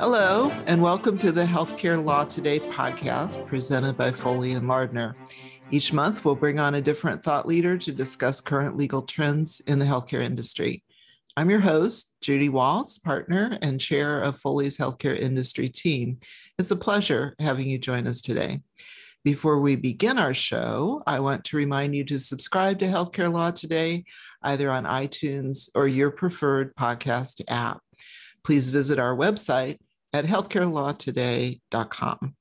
Hello, and welcome to the Healthcare Law Today podcast presented by Foley and Lardner. Each month, we'll bring on a different thought leader to discuss current legal trends in the healthcare industry. I'm your host, Judy Waltz, partner and chair of Foley's healthcare industry team. It's a pleasure having you join us today. Before we begin our show, I want to remind you to subscribe to Healthcare Law Today, either on iTunes or your preferred podcast app. Please visit our website at healthcarelawtoday.com.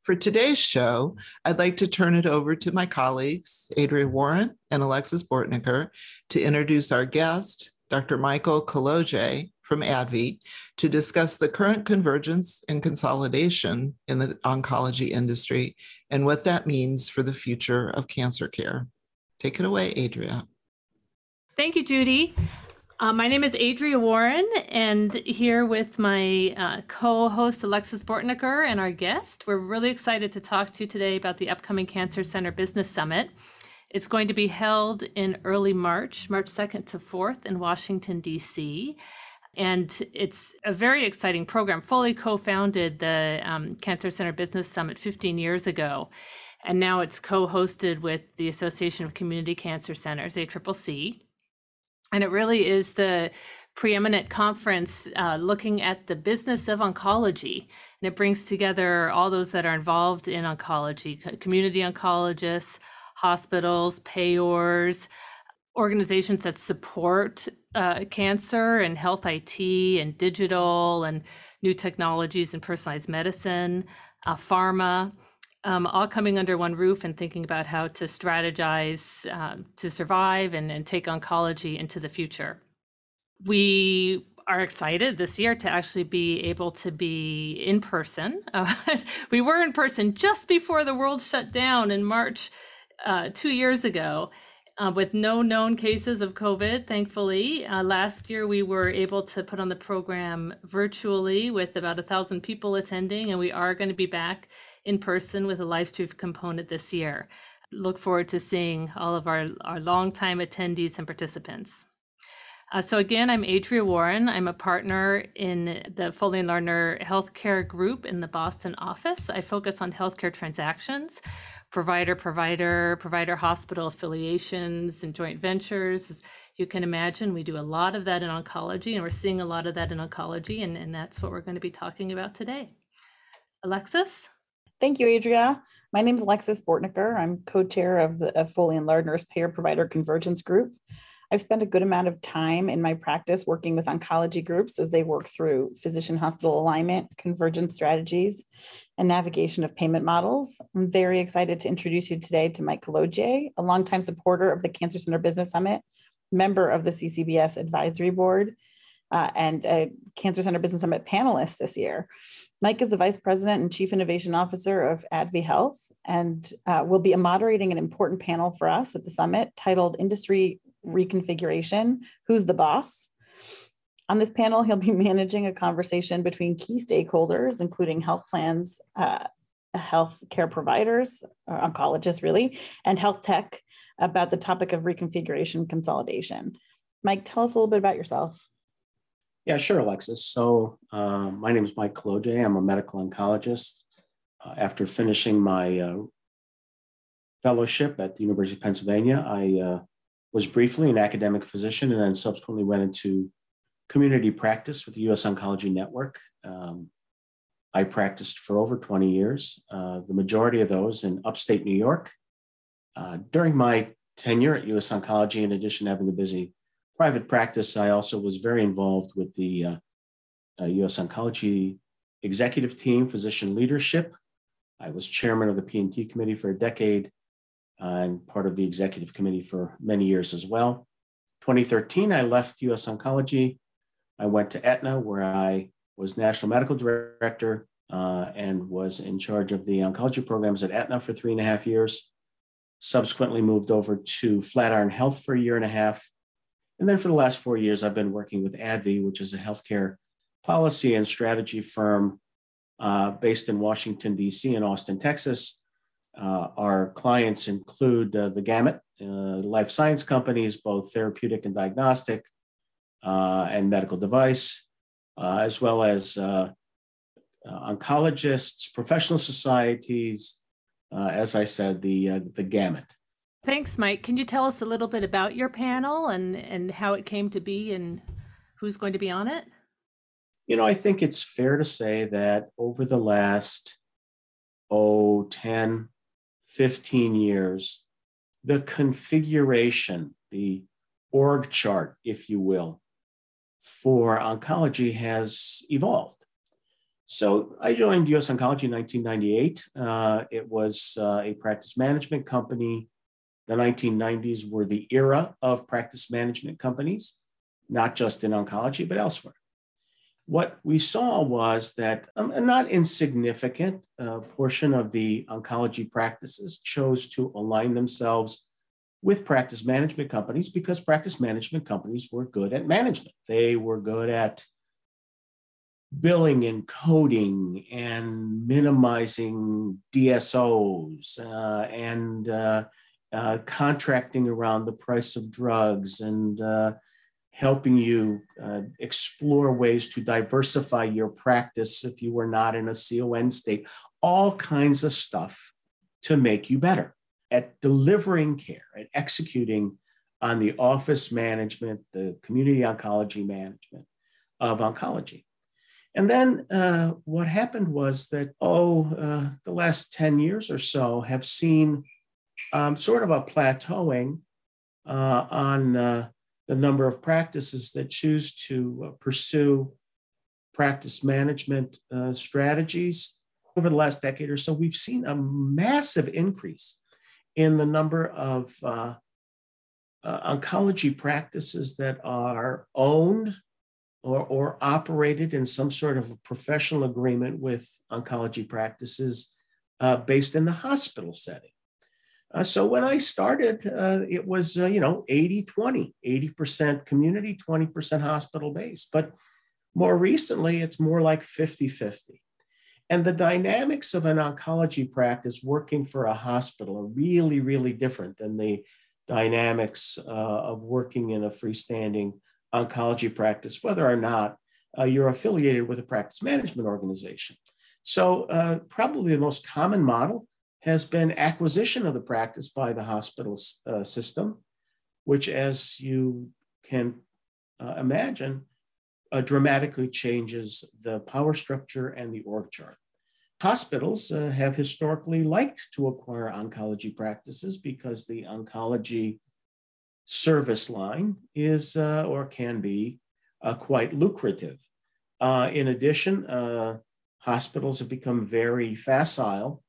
For today's show, I'd like to turn it over to my colleagues, Adria Warren and Alexis Bortnicker, to introduce our guest, Dr. Michael Kolodziej from ADVI, to discuss the current convergence and consolidation in the oncology industry and what that means for the future of cancer care. Take it away, Adria. Thank you, Judy. Uh, my name is Adria Warren, and here with my uh, co host Alexis Bortnicker and our guest, we're really excited to talk to you today about the upcoming Cancer Center Business Summit. It's going to be held in early March, March 2nd to 4th in Washington, D.C. And it's a very exciting program. Foley co founded the um, Cancer Center Business Summit 15 years ago. And now it's co hosted with the Association of Community Cancer Centers, ACCC and it really is the preeminent conference uh, looking at the business of oncology. And it brings together all those that are involved in oncology community oncologists, hospitals, payors, organizations that support uh, cancer and health IT and digital and new technologies and personalized medicine, uh, pharma um, all coming under one roof and thinking about how to strategize um, to survive and, and take oncology into the future. We are excited this year to actually be able to be in person. Uh, we were in person just before the world shut down in March uh, two years ago. Uh, with no known cases of COVID, thankfully. Uh, last year, we were able to put on the program virtually with about a thousand people attending, and we are going to be back in person with a live stream component this year. Look forward to seeing all of our, our longtime attendees and participants. Uh, so again, I'm Adria Warren. I'm a partner in the Foley and Healthcare Group in the Boston office. I focus on healthcare transactions, provider, provider, provider hospital affiliations, and joint ventures. As you can imagine, we do a lot of that in oncology, and we're seeing a lot of that in oncology, and, and that's what we're going to be talking about today. Alexis? Thank you, Adria. My name is Alexis Bortnicker. I'm co-chair of the of Foley and Lardner's Payer Provider Convergence Group. I've spent a good amount of time in my practice working with oncology groups as they work through physician hospital alignment, convergence strategies, and navigation of payment models. I'm very excited to introduce you today to Mike Kolodziej, a longtime supporter of the Cancer Center Business Summit, member of the CCBS Advisory Board, uh, and a Cancer Center Business Summit panelist this year. Mike is the Vice President and Chief Innovation Officer of ADVI Health and uh, will be moderating an important panel for us at the summit titled Industry Reconfiguration Who's the Boss? On this panel, he'll be managing a conversation between key stakeholders, including health plans, uh, health care providers, oncologists really, and health tech about the topic of reconfiguration consolidation. Mike, tell us a little bit about yourself. Yeah, sure, Alexis. So uh, my name is Mike Kolodziej. I'm a medical oncologist. Uh, after finishing my uh, fellowship at the University of Pennsylvania, I uh, was briefly an academic physician and then subsequently went into community practice with the U.S. Oncology Network. Um, I practiced for over 20 years, uh, the majority of those in upstate New York. Uh, during my tenure at U.S. Oncology, in addition to having a busy private practice, I also was very involved with the uh, uh, US Oncology executive team, physician leadership. I was chairman of the P&T committee for a decade uh, and part of the executive committee for many years as well. 2013, I left US Oncology. I went to Aetna, where I was national medical director uh, and was in charge of the oncology programs at Aetna for three and a half years. Subsequently, moved over to Flatiron Health for a year and a half, and then for the last four years, I've been working with ADVI, which is a healthcare policy and strategy firm uh, based in Washington, D.C. and Austin, Texas. Uh, our clients include uh, the gamut, uh, life science companies, both therapeutic and diagnostic, uh, and medical device, uh, as well as oncologists, professional societies, as I said, the, the gamut. Thanks, Mike. Can you tell us a little bit about your panel and, and how it came to be and who's going to be on it? You know, I think it's fair to say that over the last, oh, 10, 15 years, the configuration, the org chart, if you will, for oncology has evolved. So I joined US Oncology in 1998. Uh, it was uh, a practice management company. The 1990s were the era of practice management companies, not just in oncology, but elsewhere. What we saw was that um, a not insignificant uh, portion of the oncology practices chose to align themselves with practice management companies because practice management companies were good at management. They were good at billing and coding and minimizing DSOs uh, and uh, uh, contracting around the price of drugs and uh, helping you uh, explore ways to diversify your practice if you were not in a CON state, all kinds of stuff to make you better at delivering care, at executing on the office management, the community oncology management of oncology. And then uh, what happened was that, oh, uh, the last 10 years or so have seen um, sort of a plateauing uh, on uh, the number of practices that choose to uh, pursue practice management uh, strategies. Over the last decade or so, we've seen a massive increase in the number of oncology practices that are owned or, or operated in some sort of a professional agreement with oncology practices uh, based in the hospital setting. Uh, so when I started, uh, it was, uh, you know, 80 20, 80% community, 20% hospital based. But more recently, it's more like 50 50. And the dynamics of an oncology practice working for a hospital are really, really different than the dynamics uh, of working in a freestanding oncology practice, whether or not uh, you're affiliated with a practice management organization. So, uh, probably the most common model has been acquisition of the practice by the hospital uh, system, which, as you can uh, imagine, uh, dramatically changes the power structure and the org chart. Hospitals uh, have historically liked to acquire oncology practices because the oncology service line is uh, or can be uh, quite lucrative. In addition, hospitals have become very facile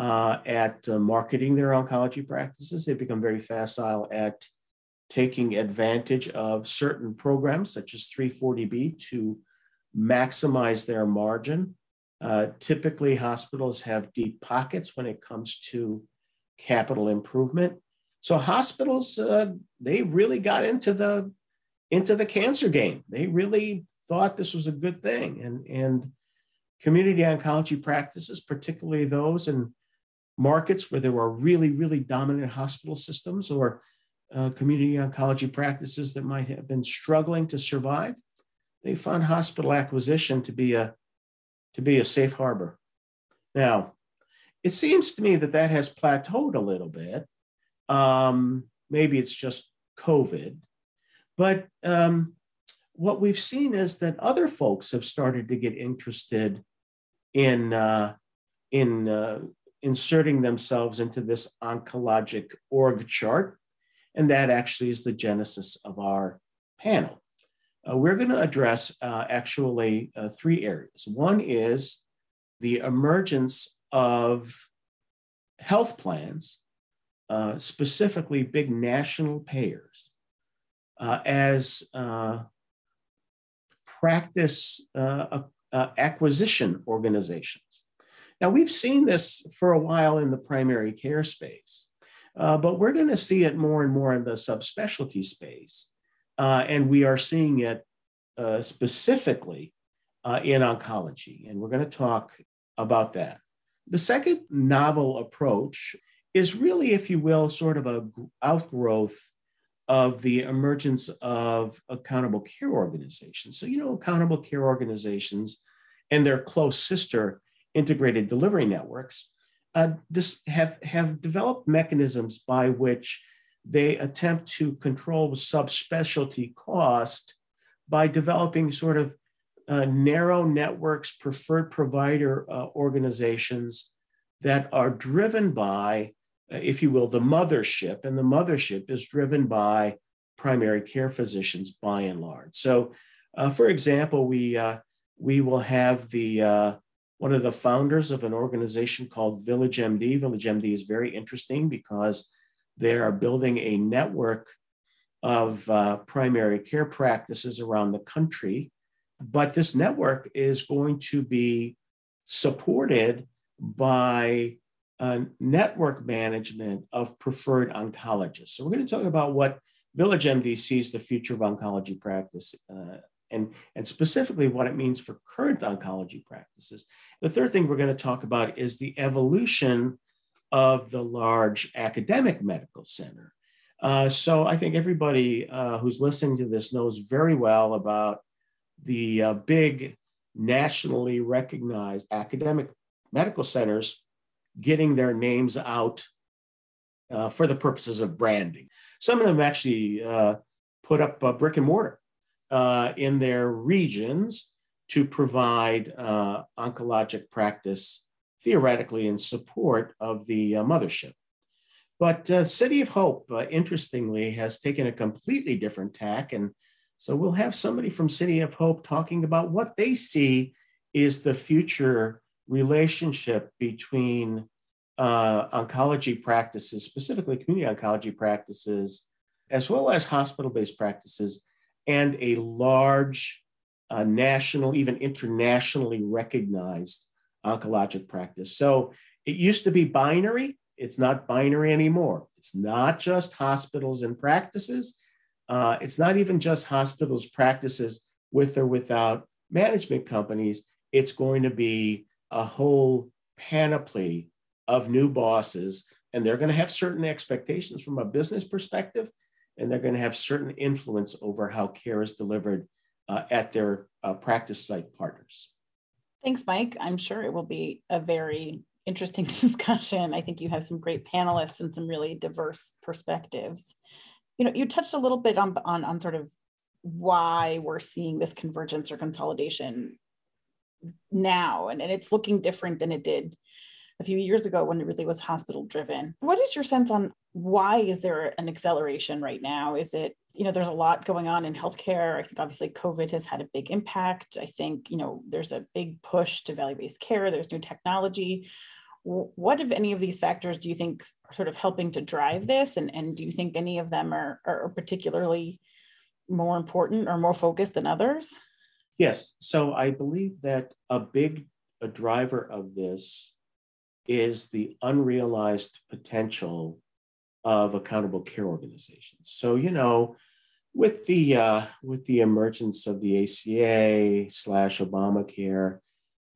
uh, at uh, marketing their oncology practices. They've become very facile at taking advantage of certain programs such as 340B to maximize their margin. typically, hospitals have deep pockets when it comes to capital improvement so hospitals, uh, they really got into the into the cancer game. They really thought this was a good thing, and and community oncology practices, particularly those in markets where there were really really dominant hospital systems or uh, community oncology practices that might have been struggling to survive, they found hospital acquisition to be a to be a safe harbor. Now, it seems to me that that has plateaued a little bit um, maybe it's just COVID. But um, what we've seen is that other folks have started to get interested in, uh, in uh, inserting themselves into this oncologic org chart. And that actually is the genesis of our panel. Uh, we're going to address uh, actually uh, three areas. One is the emergence of health plans uh, specifically big national payers, uh, as uh, practice acquisition organizations. Now, we've seen this for a while in the primary care space, uh, but we're going to see it more and more in the subspecialty space. Uh, and we are seeing it uh, specifically in oncology, and we're going to talk about that. The second novel approach is really, if you will, sort of a outgrowth of the emergence of accountable care organizations. So, you know, accountable care organizations and their close sister integrated delivery networks uh, have, have developed mechanisms by which they attempt to control subspecialty cost by developing sort of uh, narrow networks, preferred provider uh, organizations that are driven by, uh, if you will, the mothership. And the mothership is driven by primary care physicians by and large. So, uh, for example, we, uh, we will have the one of the founders of an organization called Village MD. Village MD is very interesting because they are building a network of uh, primary care practices around the country. But this network is going to be supported by a network management of preferred oncologists. So, we're going to talk about what Village MD sees the future of oncology practice uh, and, and specifically what it means for current oncology practices. The third thing we're going to talk about is the evolution of the large academic medical center. Uh, so I think everybody uh, who's listening to this knows very well about the uh, big nationally recognized academic medical centers getting their names out uh, for the purposes of branding. Some of them actually uh, put up brick and mortar uh, in their regions to provide uh, oncologic practice theoretically in support of the uh, mothership. But uh, City of Hope, uh, interestingly, has taken a completely different tack. And so we'll have somebody from City of Hope talking about what they see is the future relationship between uh, oncology practices, specifically community oncology practices, as well as hospital based practices and a large uh, national, even internationally recognized oncologic practice. So it used to be binary. It's not binary anymore. It's not just hospitals and practices. Uh, it's not even just hospitals practices with or without management companies. It's going to be a whole panoply of new bosses, and they're going to have certain expectations from a business perspective and they're going to have certain influence over how care is delivered uh, at their uh, practice site partners. Thanks, Mike. I'm sure it will be a very interesting discussion. I think you have some great panelists and some really diverse perspectives. You know, you touched a little bit on, on, on sort of why we're seeing this convergence or consolidation now, and, and it's looking different than it did a few years ago when it really was hospital driven. What is your sense on why is there an acceleration right now? Is it, you know, there's a lot going on in healthcare. I think obviously COVID has had a big impact. I think, you know, there's a big push to value-based care, there's new technology. What if any of these factors do you think are sort of helping to drive this? And, and do you think any of them are, are particularly more important or more focused than others? Yes. So I believe that a big a driver of this is the unrealized potential of accountable care organizations. So, you know, with the uh, with the emergence of the ACA slash Obamacare,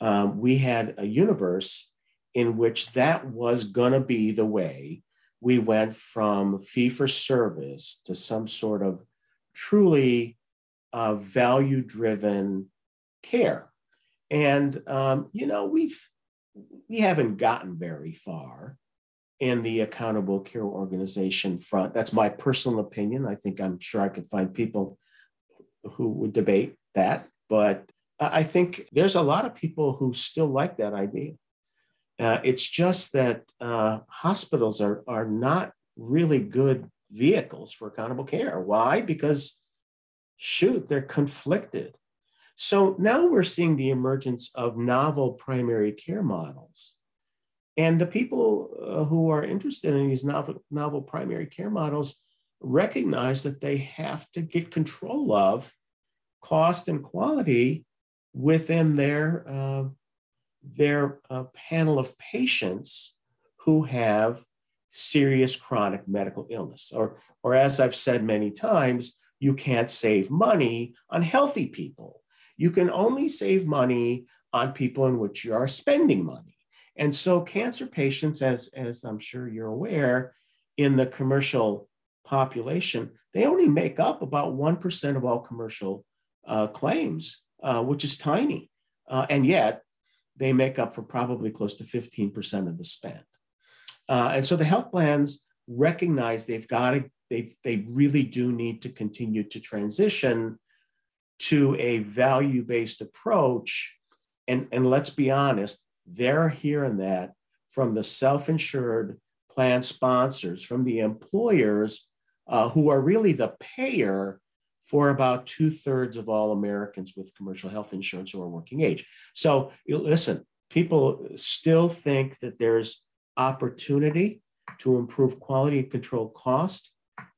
um, we had a universe in which that was gonna be the way we went from fee for service to some sort of truly uh, value driven care. And um, you know, we've we haven't gotten very far in the accountable care organization front. That's my personal opinion. I think I'm sure I could find people who would debate that, but I think there's a lot of people who still like that idea. Uh, it's just that uh, hospitals are, are not really good vehicles for accountable care. Why? Because, shoot, they're conflicted. So now we're seeing the emergence of novel primary care models. And the people uh, who are interested in these novel, novel primary care models recognize that they have to get control of cost and quality within their, uh, their uh, panel of patients who have serious chronic medical illness. Or, or as I've said many times, you can't save money on healthy people you can only save money on people in which you are spending money. And so cancer patients, as, as I'm sure you're aware, in the commercial population, they only make up about 1% of all commercial uh, claims, uh, which is tiny. uh, and yet they make up for probably close to 15% of the spend. Uh, and so the health plans recognize they've got to, they, they really do need to continue to transition to a value based approach. And, and let's be honest, they're hearing that from the self insured plan sponsors, from the employers uh, who are really the payer for about two thirds of all Americans with commercial health insurance who are working age. So, listen, people still think that there's opportunity to improve quality and control cost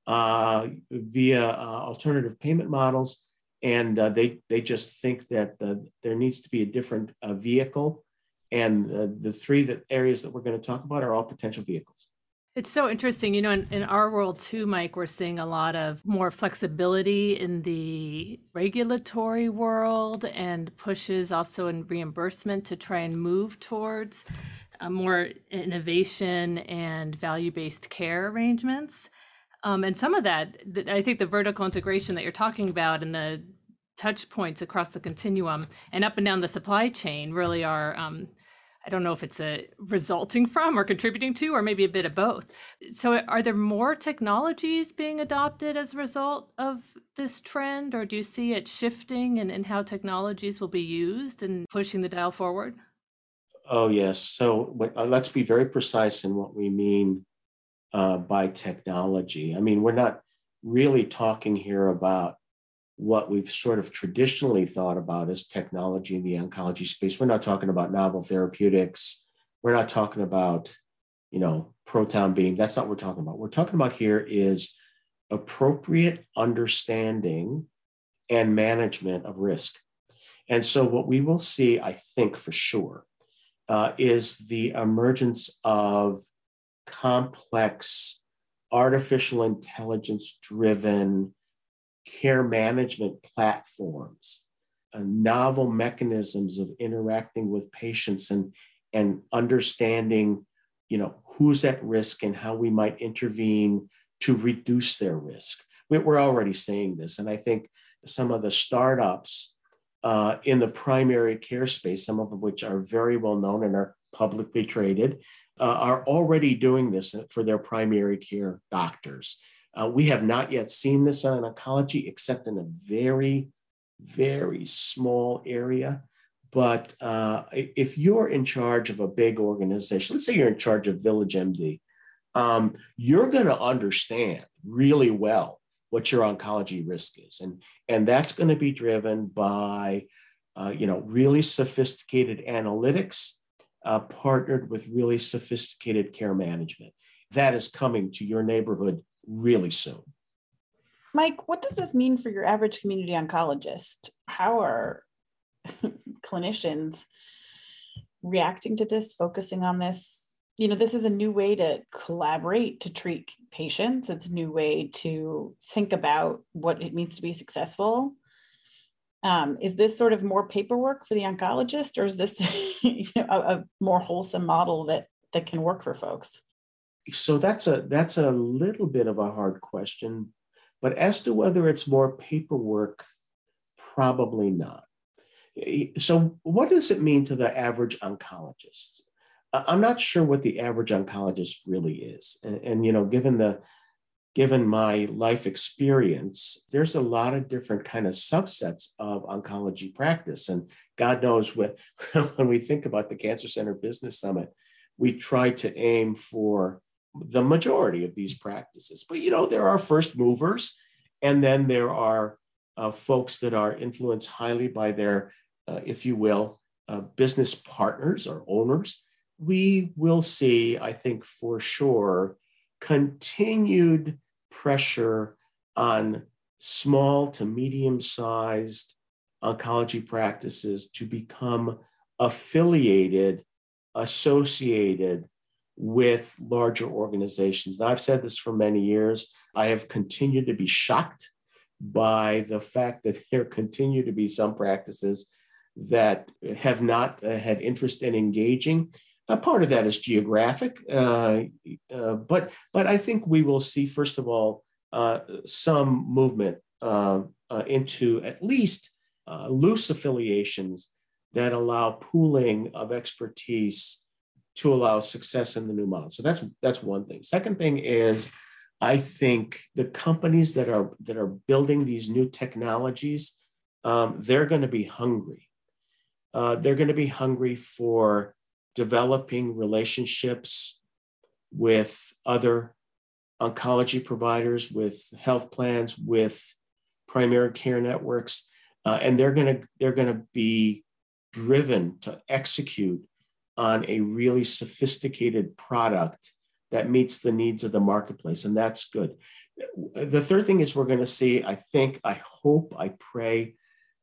uh, via uh, alternative payment models. And uh, they, they just think that there needs to be a different uh, vehicle. And the three that areas that we're going to talk about are all potential vehicles. It's so interesting. You know, in, in, our world too, Mike, we're seeing a lot of more flexibility in the regulatory world and pushes also in reimbursement to try and move towards uh, more innovation and value based care arrangements. Um, and some of that, I think the vertical integration that you're talking about and the touch points across the continuum and up and down the supply chain really are um, I don't know if it's a resulting from or contributing to, or maybe a bit of both. So, are there more technologies being adopted as a result of this trend, or do you see it shifting in, in how technologies will be used and pushing the dial forward? Oh, yes. So, uh, let's be very precise in what we mean uh, by technology. I mean, we're not really talking here about what we've sort of traditionally thought about as technology in the oncology space. We're not talking about novel therapeutics. We're not talking about, you know, proton beam. That's not what we're talking about. What We're talking about here is appropriate understanding and management of risk. And so, what we will see, I think for sure, uh, is the emergence of complex artificial intelligence driven care management platforms, uh, novel mechanisms of interacting with patients and, and understanding, you know, who's at risk and how we might intervene to reduce their risk. We're already seeing this. And I think some of the startups uh, in the primary care space, some of which are very well known and are publicly traded, uh, are already doing this for their primary care doctors. Uh, we have not yet seen this in oncology, except in a very, very small area. But uh, if you're in charge of a big organization, let's say you're in charge of Village MD, um, you're going to understand really well what your oncology risk is, and and that's going to be driven by, uh, you know, really sophisticated analytics uh, partnered with really sophisticated care management. That is coming to your neighborhood really soon. Mike, what does this mean for your average community oncologist? How are clinicians reacting to this, focusing on this? You know, this is a new way to collaborate to treat patients. It's a new way to think about what it means to be successful. Um, is this sort of more paperwork for the oncologist, or is this you know, a, a more wholesome model that that can work for folks? So that's a that's a little bit of a hard question but as to whether it's more paperwork probably not. So what does it mean to the average oncologist? I'm not sure what the average oncologist really is. And, and you know given the given my life experience there's a lot of different kind of subsets of oncology practice. And god knows what when we think about the cancer center business summit we try to aim for the majority of these practices. But you know, there are first movers, and then there are uh, folks that are influenced highly by their, uh, if you will, uh, business partners or owners. We will see, I think for sure, continued pressure on small to medium sized oncology practices to become affiliated, associated with larger organizations. And I've said this for many years. I have continued to be shocked by the fact that there continue to be some practices that have not uh, had interest in engaging. Part of that is geographic, uh, uh, but but I think we will see first of all uh, some movement uh, into at least loose affiliations that allow pooling of expertise to allow success in the new model. So that's that's one thing. Second thing is I think the companies that are that are building these new technologies, um, they're going to be hungry. Uh, they're going to be hungry for developing relationships with other oncology providers, with health plans, with primary care networks, uh, and they're going to they're going to be driven to execute on a really sophisticated product that meets the needs of the marketplace, and that's good. The third thing is we're going to see, I think, I hope, I pray,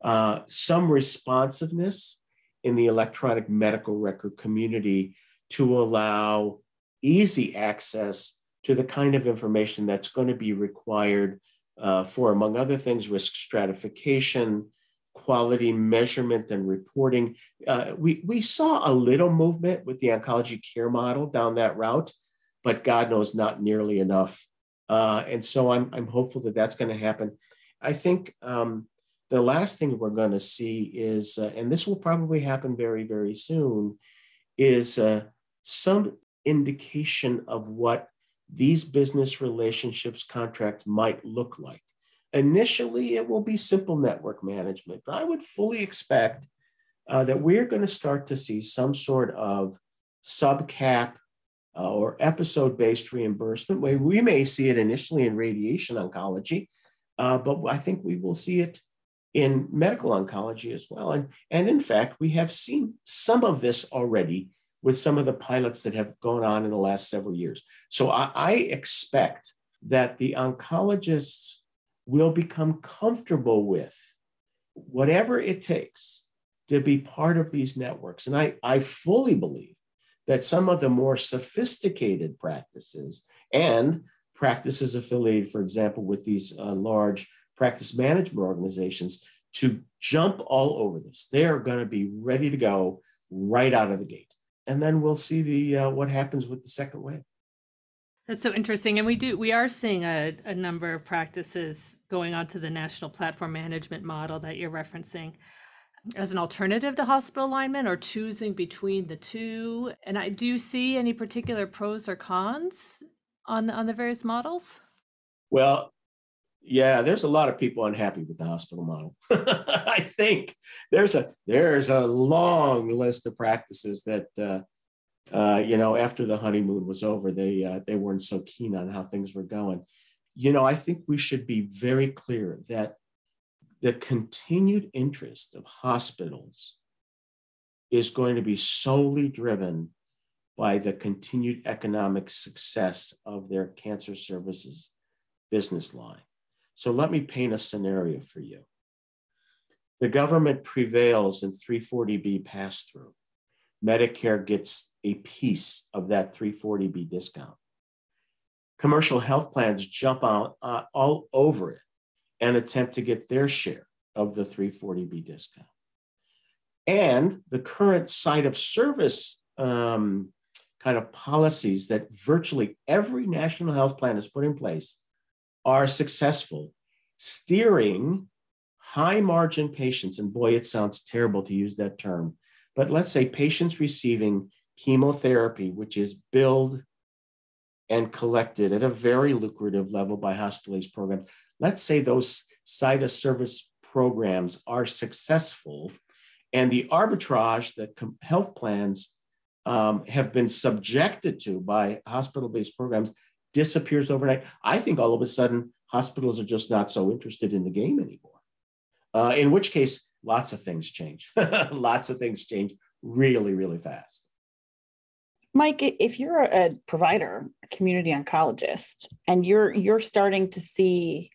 uh, some responsiveness in the electronic medical record community to allow easy access to the kind of information that's going to be required uh, for, among other things, risk stratification, quality measurement and reporting. Uh, we, we saw a little movement with the oncology care model down that route, but God knows not nearly enough. Uh, and so I'm, I'm hopeful that that's going to happen. I think um, the last thing we're going to see is, uh, and this will probably happen very, very soon, is uh, some indication of what these business relationships contracts might look like. Initially, it will be simple network management, but I would fully expect uh, that we're going to start to see some sort of subcap uh, or episode based reimbursement. We may see it initially in radiation oncology, uh, but I think we will see it in medical oncology as well. And, and in fact, we have seen some of this already with some of the pilots that have gone on in the last several years. So I, I expect that the oncologists will become comfortable with whatever it takes to be part of these networks. And I, I fully believe that some of the more sophisticated practices and practices affiliated, for example, with these uh, large practice management organizations to jump all over this. They are going to be ready to go right out of the gate. And then we'll see the uh, what happens with the second wave. That's so interesting. And we do we are seeing a, a number of practices going onto the national platform management model that you're referencing as an alternative to hospital alignment or choosing between the two. And I do see any particular pros or cons on the, on the various models? Well, yeah, there's a lot of people unhappy with the hospital model. I think there's a there's a long list of practices that uh, uh, you know after the honeymoon was over, they uh, they weren't so keen on how things were going. You know, I think we should be very clear that the continued interest of hospitals is going to be solely driven by the continued economic success of their cancer services business line. So let me paint a scenario for you. The government prevails in 340B pass through. Medicare gets a piece of that 340B discount. Commercial health plans jump out uh, all over it and attempt to get their share of the 340B discount. And the current site of service um, kind of policies that virtually every national health plan has put in place are successful steering high margin patients, and boy, it sounds terrible to use that term, but let's say patients receiving chemotherapy, which is billed and collected at a very lucrative level by hospital-based programs. Let's say those site of service programs are successful, and the arbitrage that health plans um, have been subjected to by hospital-based programs disappears overnight. I think all of a sudden hospitals are just not so interested in the game anymore. Uh, in which case, lots of things change. lots of things change really, really fast. Mike, if you're a provider, a community oncologist, and you're you're starting to see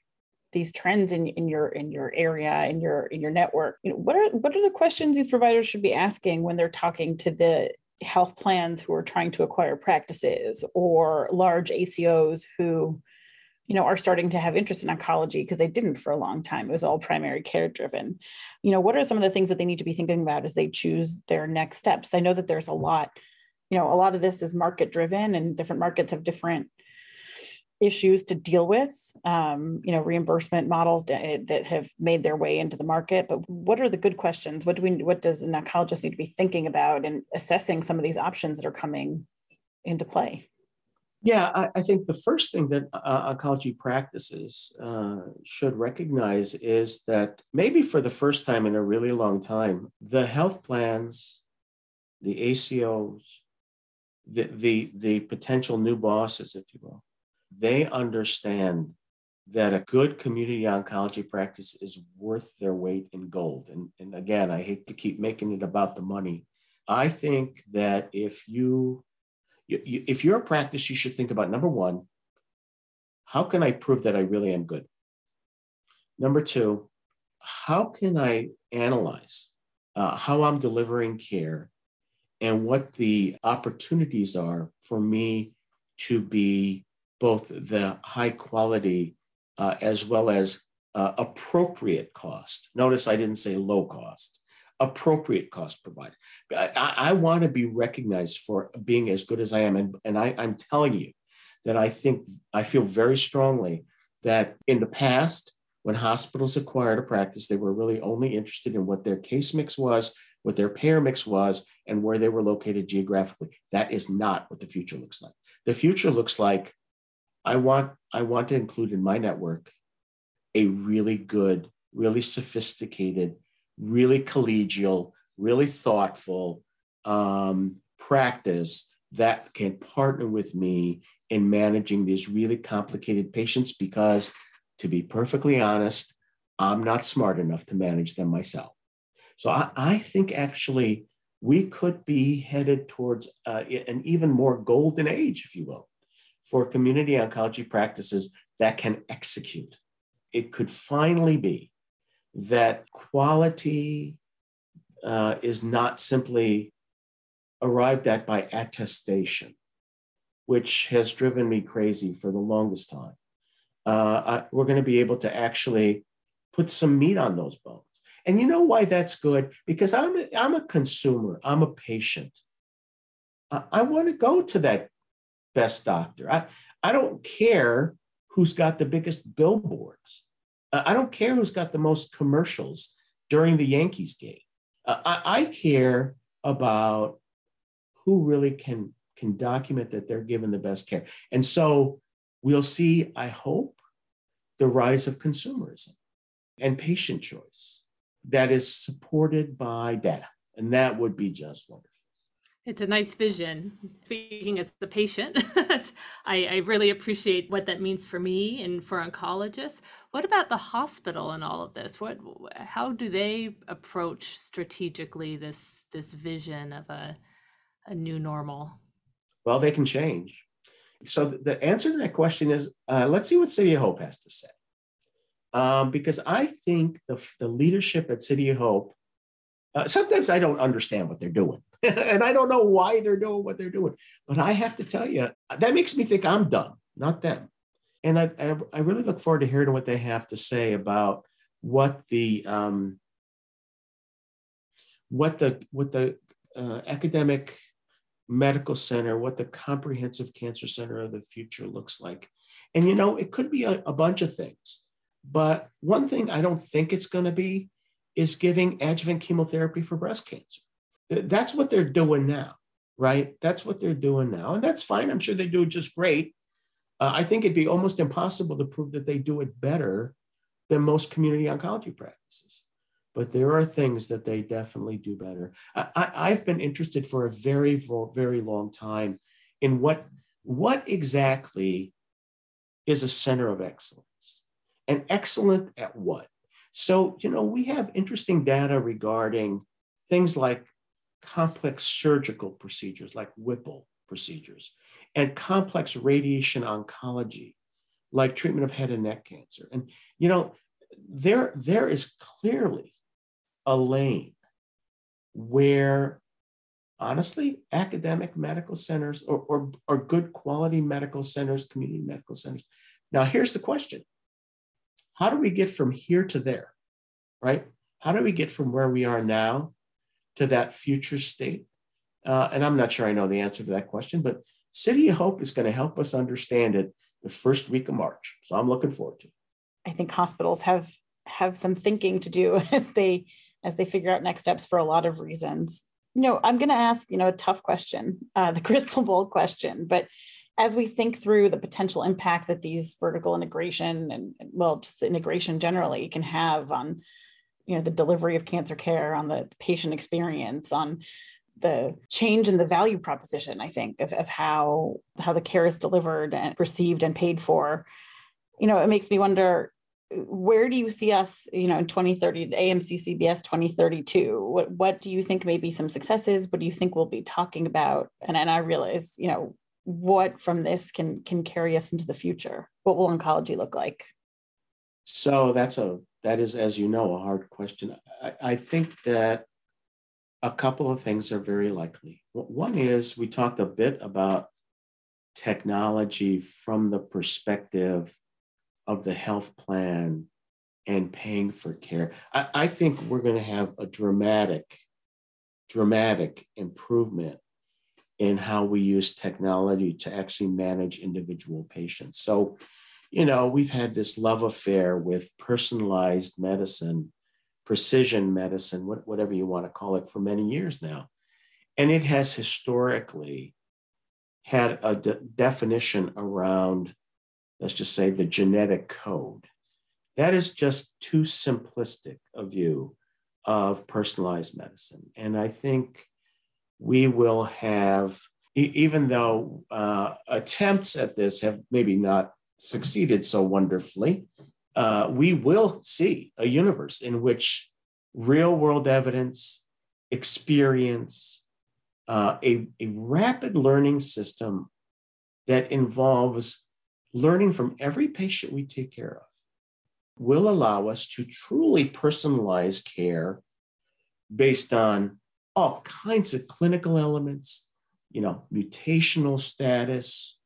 these trends in, in your in your area in your in your network, you know, what are what are the questions these providers should be asking when they're talking to the health plans who are trying to acquire practices or large ACOs who you know are starting to have interest in oncology because they didn't for a long time it was all primary care driven you know what are some of the things that they need to be thinking about as they choose their next steps i know that there's a lot you know a lot of this is market driven and different markets have different issues to deal with, um, you know, reimbursement models that, have made their way into the market. But what are the good questions? What do we, what does an oncologist need to be thinking about and assessing some of these options that are coming into play? Yeah, I, I think the first thing that uh, oncology practices uh, should recognize is that maybe for the first time in a really long time, the health plans, the ACOs, the, the, the potential new bosses, if you will, they understand that a good community oncology practice is worth their weight in gold. And, and again, I hate to keep making it about the money. I think that if you, you, you if you're a practice, you should think about number one, how can I prove that I really am good? Number two, how can I analyze uh, how I'm delivering care and what the opportunities are for me to be both the high quality uh, as well as uh, appropriate cost. Notice I didn't say low cost, appropriate cost provider. I, I, want to be recognized for being as good as I am. And, and I, I'm telling you that I think, I feel very strongly that in the past, when hospitals acquired a practice, they were really only interested in what their case mix was, what their payer mix was, and where they were located geographically. That is not what the future looks like. The future looks like I want I want to include in my network a really good, really sophisticated, really collegial, really thoughtful um, practice that can partner with me in managing these really complicated patients because to be perfectly honest, I'm not smart enough to manage them myself. So I, I think actually we could be headed towards uh, an even more golden age, if you will, for community oncology practices that can execute. It could finally be that quality uh, is not simply arrived at by attestation, which has driven me crazy for the longest time. Uh, I, we're going to be able to actually put some meat on those bones. And you know why that's good? Because I'm a, I'm a consumer, I'm a patient. I, I want to go to that best doctor. I, I don't care who's got the biggest billboards. Uh, I don't care who's got the most commercials during the Yankees game. Uh, I, I care about who really can can document that they're given the best care. And so we'll see, I hope, the rise of consumerism and patient choice that is supported by data. And that would be just wonderful. It's a nice vision. Speaking as a patient, I, I, really appreciate what that means for me and for oncologists. What about the hospital and all of this? What, how do they approach strategically this this vision of a a new normal? Well, they can change. So the answer to that question is, uh, let's see what City of Hope has to say, um, because I think the the leadership at City of Hope. Uh, sometimes I don't understand what they're doing and I don't know why they're doing what they're doing. But I have to tell you, that makes me think I'm dumb, not them. And I, I, I really look forward to hearing what they have to say about what the um, what the what the uh, academic medical center, what the comprehensive cancer center of the future looks like. And you know, it could be a, a bunch of things. But one thing I don't think it's going to be is giving adjuvant chemotherapy for breast cancer. That's what they're doing now, right? That's what they're doing now. And that's fine. I'm sure they do it just great. Uh, I think it'd be almost impossible to prove that they do it better than most community oncology practices. But there are things that they definitely do better. I, have been interested for a very, very long time in what, what exactly is a center of excellence and excellent at what? So, you know, we have interesting data regarding things like complex surgical procedures like Whipple procedures and complex radiation oncology like treatment of head and neck cancer. And, you know, there, there is clearly a lane where honestly academic medical centers or, or, or good quality medical centers community medical centers now here's the question how do we get from here to there right how do we get from where we are now to that future state? Uh, and I'm not sure I know the answer to that question, but City of Hope is going to help us understand it the first week of March. So I'm looking forward to it. I think hospitals have have some thinking to do as they as they figure out next steps for a lot of reasons. You know, I'm going to ask, you know, a tough question, uh, the crystal ball question, but as we think through the potential impact that these vertical integration and well, just the integration generally can have on, you know, the delivery of cancer care, on the patient experience, on the change in the value proposition, I think, of, of how how the care is delivered and received and paid for. You know, it makes me wonder where do you see us, you know, in 2030, AMC CBS 2032? What what do you think may be some successes? What do you think we'll be talking about? And and I realize, you know, what from this can can carry us into the future? What will oncology look like? So that's a that is, as you know, a hard question. I, I think that a couple of things are very likely. One is we talked a bit about technology from the perspective of the health plan and paying for care. I, I think we're going to have a dramatic, dramatic improvement in how we use technology to actually manage individual patients. So, you know, we've had this love affair with personalized medicine, precision medicine, whatever you want to call it, for many years now. And it has historically had a de- definition around let's just say the genetic code. That is just too simplistic a view of personalized medicine. And I think we will have, even though uh, attempts at this have maybe not succeeded so wonderfully, uh, we will see a universe in which real world evidence, experience, uh, a, a rapid learning system that involves learning from every patient we take care of will allow us to truly personalize care based on all kinds of clinical elements, you know, mutational status,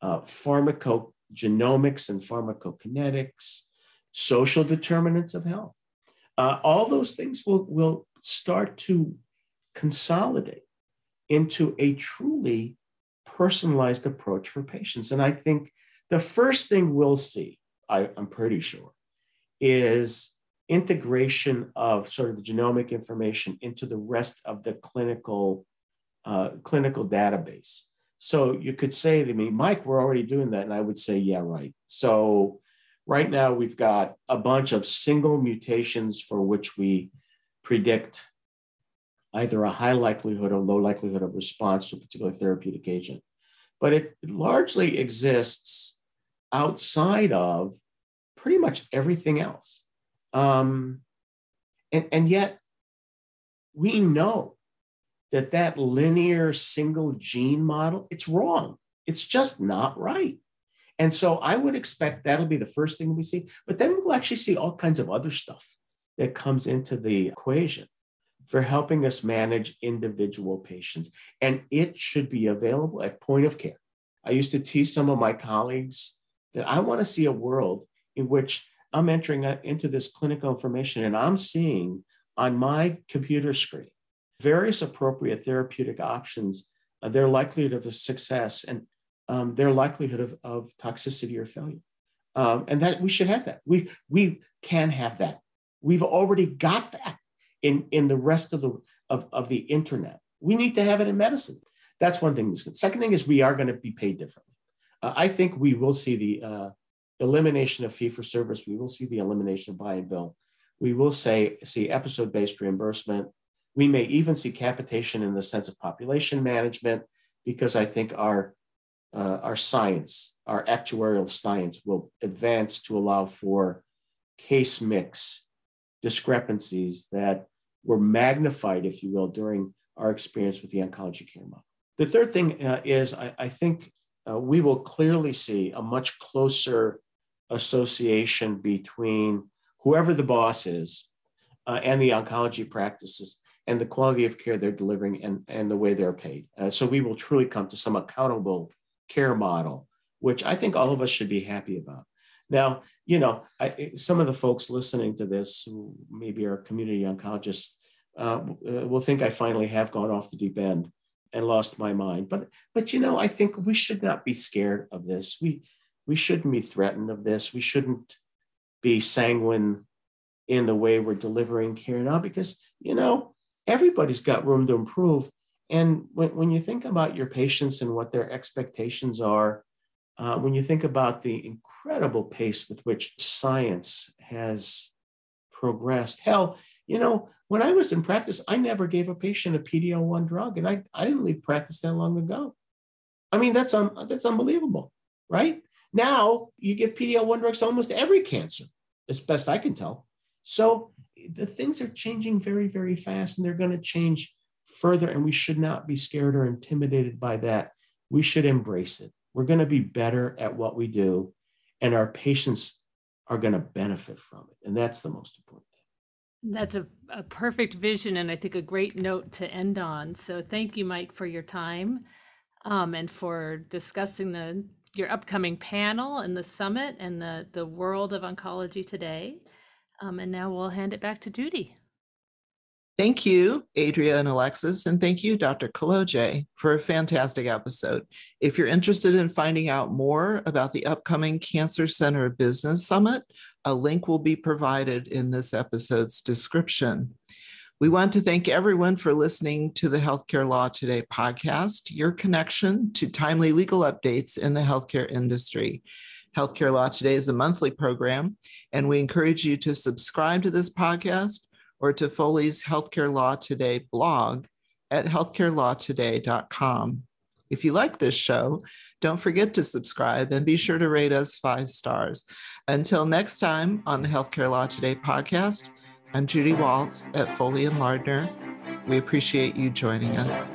uh, pharmacogenomics and pharmacokinetics, social determinants of health. Uh, all those things will, will start to consolidate into a truly personalized approach for patients. And I think the first thing we'll see, I, I'm pretty sure, is integration of sort of the genomic information into the rest of the clinical uh, clinical database. So you could say to me, Mike, we're already doing that, and I would say, yeah, right. So right now we've got a bunch of single mutations for which we predict either a high likelihood or low likelihood of response to a particular therapeutic agent. But it largely exists outside of pretty much everything else. Um, and, and yet, we know that that linear single gene model, it's wrong. It's just not right. And so I would expect that'll be the first thing we see. But then we'll actually see all kinds of other stuff that comes into the equation for helping us manage individual patients. And it should be available at point of care. I used to tease some of my colleagues that I want to see a world in which I'm entering into this clinical information and I'm seeing on my computer screen various appropriate therapeutic options, uh, their likelihood of success, and um, their likelihood of, of toxicity or failure. Um, and that we should have that. We we can have that. We've already got that in in the rest of the of, of the internet. We need to have it in medicine. That's one thing. Second thing is we are going to be paid differently uh, I think we will see the uh, elimination of fee for service. We will see the elimination of buy and bill. We will say see episode based reimbursement. We may even see capitation in the sense of population management, because I think our uh, our science, our actuarial science, will advance to allow for case mix discrepancies that were magnified, if you will, during our experience with the oncology care model. The third thing uh, is I, I think uh, we will clearly see a much closer association between whoever the boss is uh, and the oncology practices and the quality of care they're delivering and, and the way they're paid. Uh, so we will truly come to some accountable care model, which I think all of us should be happy about. Now, you know, I, some of the folks listening to this, who maybe are community oncologists, uh, will think I finally have gone off the deep end and lost my mind. But but you know, I think we should not be scared of this. We we shouldn't be threatened of this. We shouldn't be sanguine in the way we're delivering care now because, you know, everybody's got room to improve. And when, when you think about your patients and what their expectations are, uh, when you think about the incredible pace with which science has progressed, hell, you know, when I was in practice, I never gave a patient a PD-L1 drug, and I, I didn't leave practice that long ago. I mean, that's um, that's unbelievable, right? Now you give PD-L1 drugs to almost every cancer, as best I can tell. So the things are changing very, very fast, and they're going to change further. And we should not be scared or intimidated by that. We should embrace it. We're going to be better at what we do, and our patients are going to benefit from it. And that's the most important thing. That's a, a perfect vision, and I think a great note to end on. So, thank you, Mike, for your time um, and for discussing the your upcoming panel and the summit and the the world of oncology today. Um, and now we'll hand it back to Judy. Thank you, Adria and Alexis, and thank you, Dr. Kolodziej, for a fantastic episode. If you're interested in finding out more about the upcoming Cancer Center Business Summit, a link will be provided in this episode's description. We want to thank everyone for listening to the Healthcare Law Today podcast, your connection to timely legal updates in the healthcare industry. Healthcare Law Today is a monthly program, and we encourage you to subscribe to this podcast or to Foley's Healthcare Law Today blog at healthcarelawtoday.com. If you like this show, don't forget to subscribe and be sure to rate us five stars. Until next time on the Healthcare Law Today podcast, I'm Judy Waltz at Foley and Lardner. We appreciate you joining us.